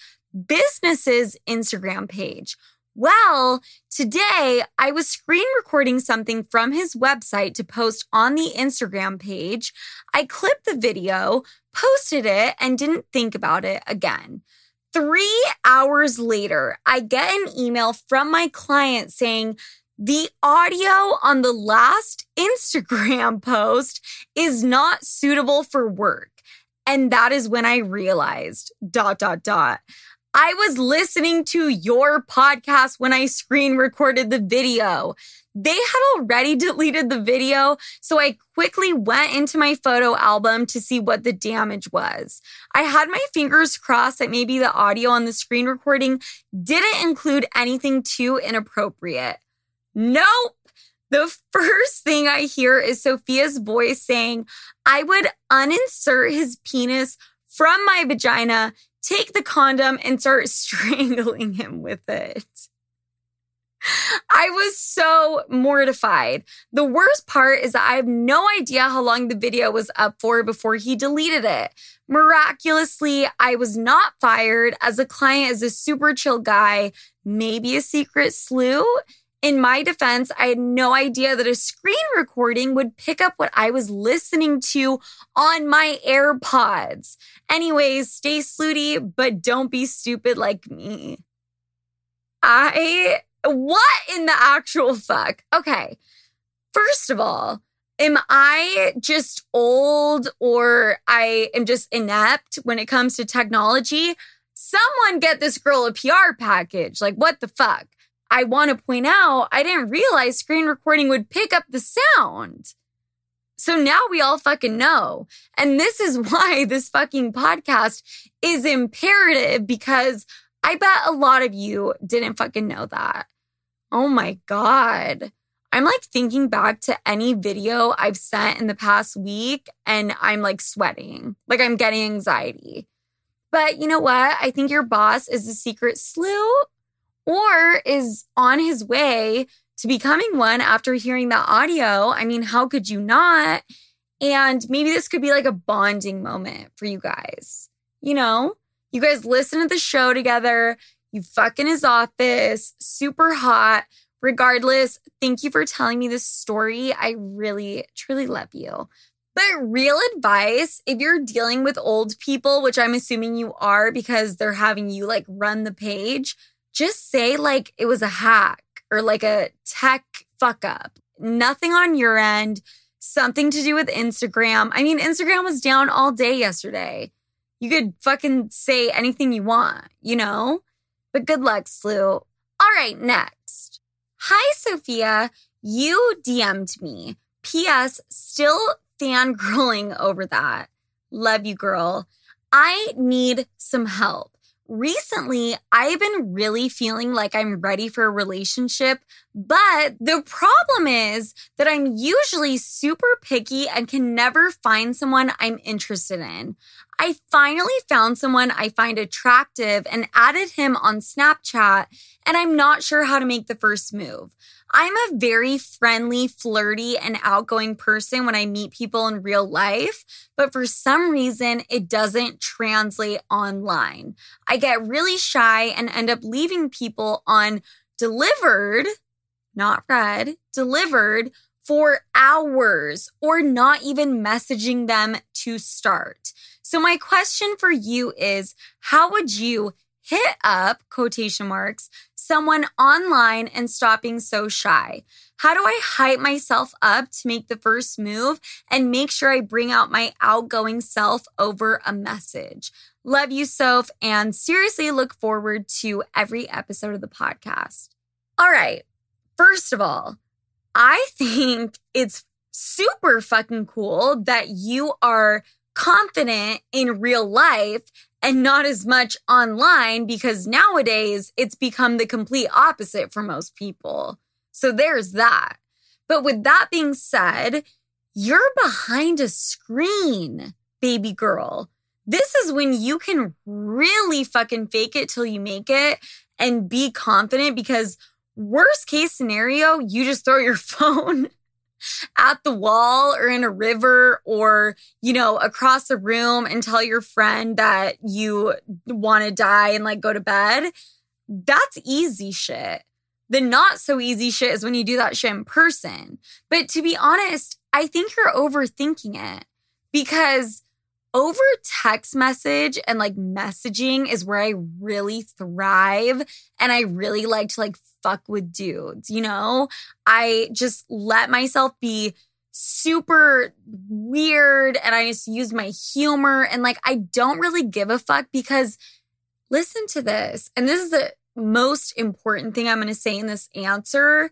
business's Instagram page well, today I was screen recording something from his website to post on the Instagram page. I clipped the video, posted it, and didn't think about it again. Three hours later, I get an email from my client saying, the audio on the last <laughs> Instagram post is not suitable for work. And that is when I realized dot, dot, dot. I was listening to your podcast when I screen recorded the video. They had already <laughs> deleted the video, so I quickly went into my photo album to see what the damage was. I had my fingers crossed that maybe the audio on the screen recording didn't include anything too inappropriate. Nope. The <laughs> first thing I hear is Sofia's voice saying, I would uninsert his penis from my vagina, take the condom, and start <laughs> strangling him with it. I was so mortified. The worst part is that I have no idea how long the video was up for before he deleted it. Miraculously, I was not fired as the client is a super chill guy, maybe a secret sloot. In my defense, I had no idea that a screen recording would pick up what I was listening to on my AirPods. Anyways, stay slutty, but don't be stupid like me. I, what in the actual fuck? Okay. First of all, am I just old or I am just inept when it comes to technology? Someone get this girl a PR package. Like, what the fuck? I want to point out, I didn't realize screen recording would pick up the sound. So now we all fucking know. And this is <laughs> why this fucking podcast is imperative because I bet a lot of you didn't fucking know that. Oh my God. I'm like thinking back to any video I've sent in the past week and I'm like sweating, like I'm getting anxiety. But you know what? I think your boss is a secret sloot or is on his way to becoming one after hearing the audio. I mean, how could you not? And maybe this could be like a bonding moment for you guys. You know, you guys listen to the show together. You fuck in his office, super hot. Regardless, thank you for telling me this story. I really, truly love you. But real advice if you're dealing with old people, which I'm assuming you are because they're having you like run the page, just say like it was a hack or like a tech fuck up. Nothing on your end, something to do with Instagram. I mean, Instagram was down all day yesterday. You could fucking say anything you want, you know? But good luck, Sloot. All right, next. Hi, Sofia. You DM'd me. P.S. Still fangirling over that. Love you, girl. I need some help recently I've been really feeling like I'm ready for a relationship, but the problem is that I'm usually super picky and can never find someone I'm interested in. I finally found someone I find attractive and added him on Snapchat, and I'm not sure how to make the first move. I'm a very friendly, flirty, and outgoing person when I meet people in real life, but for some reason, it doesn't translate online. I get really shy and end up leaving people on delivered, not read, delivered for hours or not even messaging them to start. So my question for you is, how would you hit up quotation marks someone online and stop being so shy? How do I hype myself up to make the first move and make sure I bring out my outgoing self over a message? Love you, Soph, and seriously look forward to every episode of the podcast. All right. First of all, I think it's super fucking cool that you are confident in real life and not as much online because nowadays it's become the complete opposite for most people. So there's that. But with that being said, you're behind a screen, baby girl. This is when you can really fucking fake it till you make it and be confident because worst case scenario, you just throw your <laughs> phone at the wall or in a river or, you know, across the room and tell your friend that you want to die and like go to bed, that's easy shit. The not so easy shit is when you do that shit in person. But to be honest, I think you're overthinking it because over text message and like messaging is where I really thrive and I really like to like fuck with dudes, you know? I just let myself be super weird and I just use my humor and like I don't really give a fuck because listen to this. And this is the most important thing I'm going to say in this answer.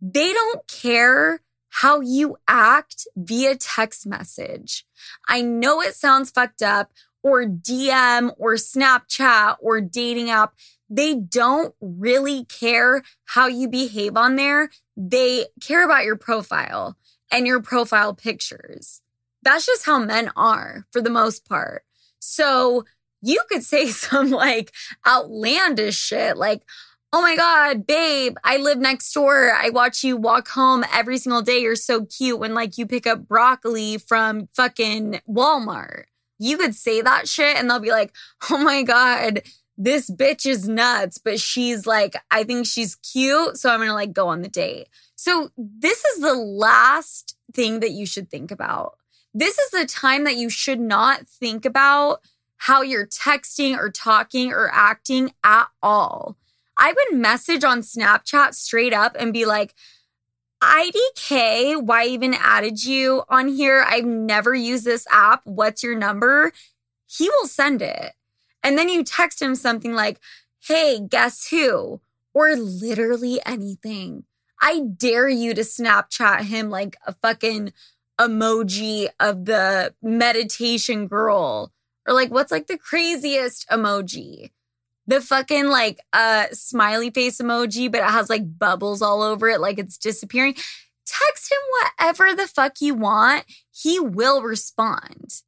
They don't care how you act via text message. I know it sounds fucked up or DM or Snapchat or dating app. They don't really care how you behave on there. They care about your profile and your profile pictures. That's just how men are for the most part. So you could say <laughs> some like outlandish shit like, Oh my God, babe, I live next door. I watch you walk home every single day. You're so cute when like you pick up broccoli from fucking Walmart. You could say that shit and they'll be like, Oh my God, this bitch is nuts, but she's like, I think she's cute. So I'm going to like go on the date. So this is the last thing that you should think about. This is the time that you should not think about how you're texting or talking or acting at all. I would message on Snapchat straight up and be like, IDK, why even added you on here? I've never used this app. What's your number? He will send it. And then you text him something like, hey, guess who? Or literally anything. I dare you to Snapchat him like a fucking emoji of the meditation girl. Or like, what's like the craziest emoji? The fucking like uh smiley face emoji, but it has like bubbles all over it, like it's disappearing. Text him whatever the fuck you want. He will respond.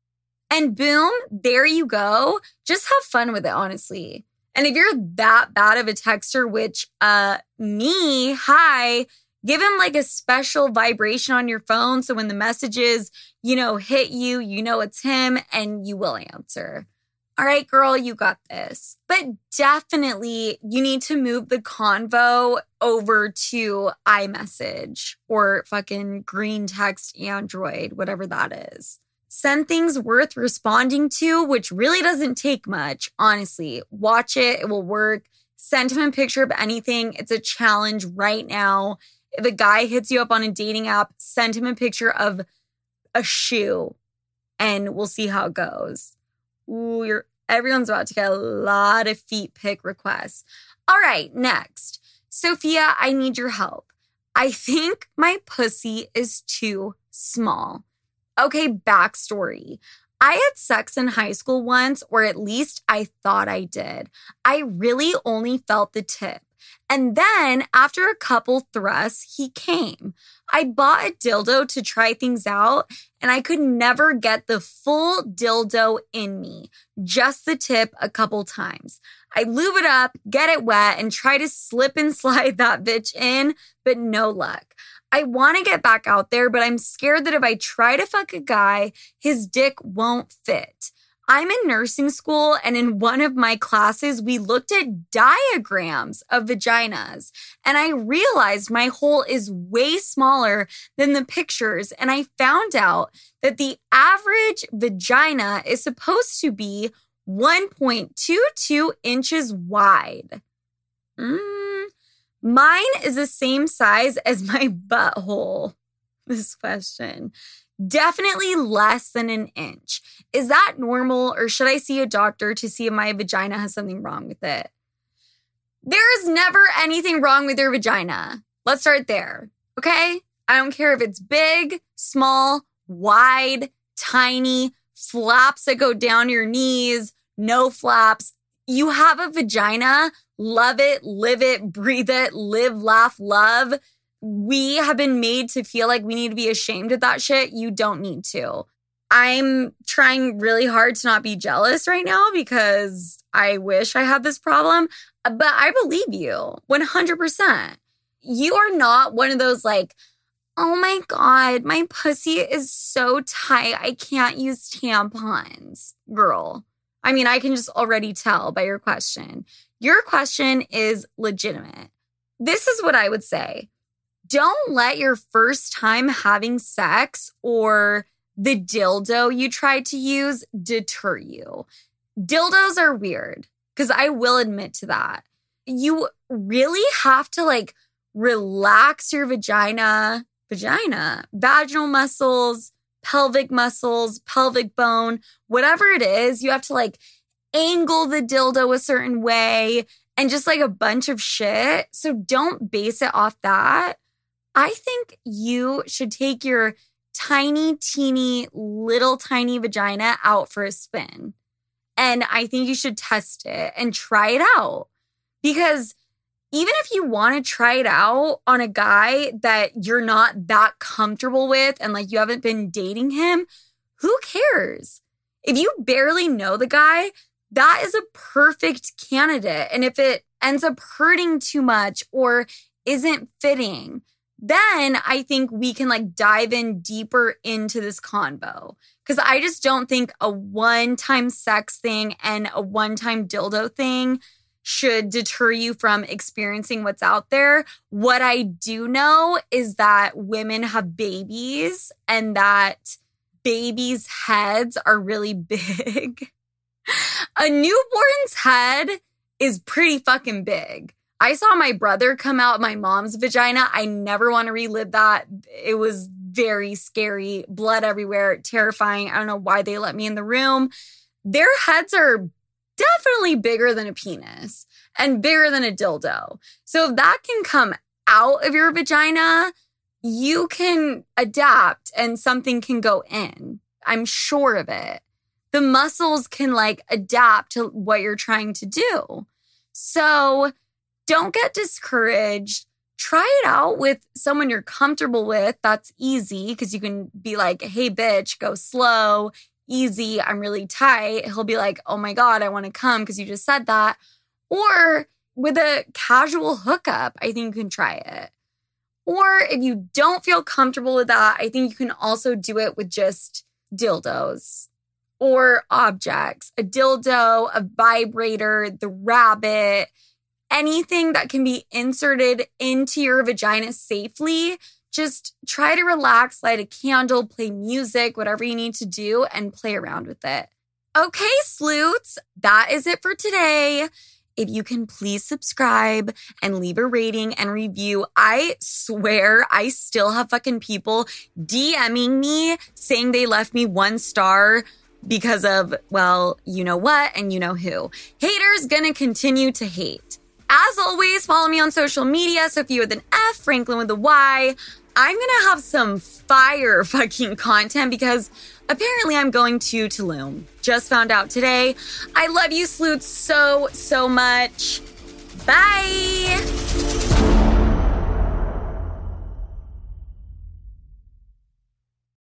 And boom, there you go. Just have fun with it, honestly. And if you're that bad of a texter, which uh me, hi, give him like a special vibration on your phone so when the messages, you know, hit you, you know it's him and you will answer. All right, girl, you got this. But definitely you need to move the convo over to iMessage or fucking green text Android, whatever that is send things worth responding to, which really doesn't take much, honestly. Watch it, it will work. Send him a picture of anything. It's a challenge right now. If a guy hits you up on a dating app, send him a picture of a shoe and we'll see how it goes. Ooh, everyone's about to get a lot of feet pick requests. All right, next. Sofia, I need your help. I think my pussy is too small. Okay, backstory. I had sex in high school once, or at least I thought I did. I really only felt the tip. And then after a couple thrusts, he came. I bought a dildo to try things out, and I could never get the full dildo in me, just the tip a couple times. I lube it up, get it wet, and try to slip and <laughs> slide that bitch in, but no luck. I want to get back out there, but I'm scared that if I try to fuck a guy, his dick won't fit. I'm in nursing school, and in one of my classes, we looked at diagrams of vaginas, and I realized my hole is way smaller than the pictures. And I found out that the average vagina is supposed to be 1.22 inches wide. Mm, Mine is the same size as my <laughs> butthole. This question. Definitely less than an inch. Is that normal or should I see a doctor to see if my vagina has something wrong with it? There is never anything wrong with your vagina. Let's start there. Okay? I don't care if it's big, small, wide, tiny, flaps that go down your knees, no flaps. You have a vagina love it, live it, breathe it, live, laugh, love. We have been made to feel like we need to be ashamed of that shit. You don't need to. I'm trying really hard to not be jealous right now because I wish I had this problem, but I believe you 100%. You are not one of those like, oh my God, my pussy is so tight. I can't use tampons, girl. I mean, I can just already tell by your question. Your question is legitimate. This is what I would say. Don't let your first time having sex or the dildo you tried to use deter you. Dildos are weird because I will admit to that. You really have to like relax your vagina, vagina, vaginal muscles, pelvic muscles, pelvic bone, whatever it is. You have to like angle the dildo a certain way and just like a bunch of shit. So don't base it off that. I think you should take your tiny, teeny, little tiny vagina out for a spin. And I think you should test it and try it out. Because even if you want to try it out on a guy that you're not that comfortable with and like you haven't been dating him, who cares? If you barely know the guy, that is a perfect candidate. And if it ends up hurting too much or isn't fitting, then I think we can like dive in deeper into this convo. Cause I just don't think a one time sex thing and a one time dildo thing should deter you from experiencing what's out there. What I do know is that women have babies and that babies' heads are really <laughs> big. A newborn's head is pretty fucking big. I saw my brother come out my mom's vagina. I never want to relive that. It was very scary, blood everywhere, terrifying. I don't know why they let me in the room. Their heads are definitely bigger than a penis and bigger than a dildo. So if that can come out of your vagina, you can adapt and something can go in. I'm sure of it. The muscles can like adapt to what you're trying to do. So don't get discouraged. Try it out with someone you're comfortable with. That's easy because you can be like, hey, bitch, go slow, easy. I'm really tight. He'll be like, oh my God, I want to come because you just said that. Or with a casual hookup, I think you can try it. Or if you don't feel comfortable with that, I think you can also do it with just dildos or objects a dildo, a vibrator, the rabbit anything that can be inserted into your vagina safely, just try to relax, light a candle, play music, whatever you need to do, and play around with it. Okay, Sloots, that is it for today. If you can please subscribe and leave a rating and review. I swear I still have fucking people DMing me saying they left me one star because of, well, you know what and you know who. Haters gonna continue to hate. As always, follow me on social media. Sofia with an F, Franklyn with a Y. I'm gonna have some fire fucking content because apparently I'm going to Tulum. Just found out today. I love you, Sloots, so, so much. Bye.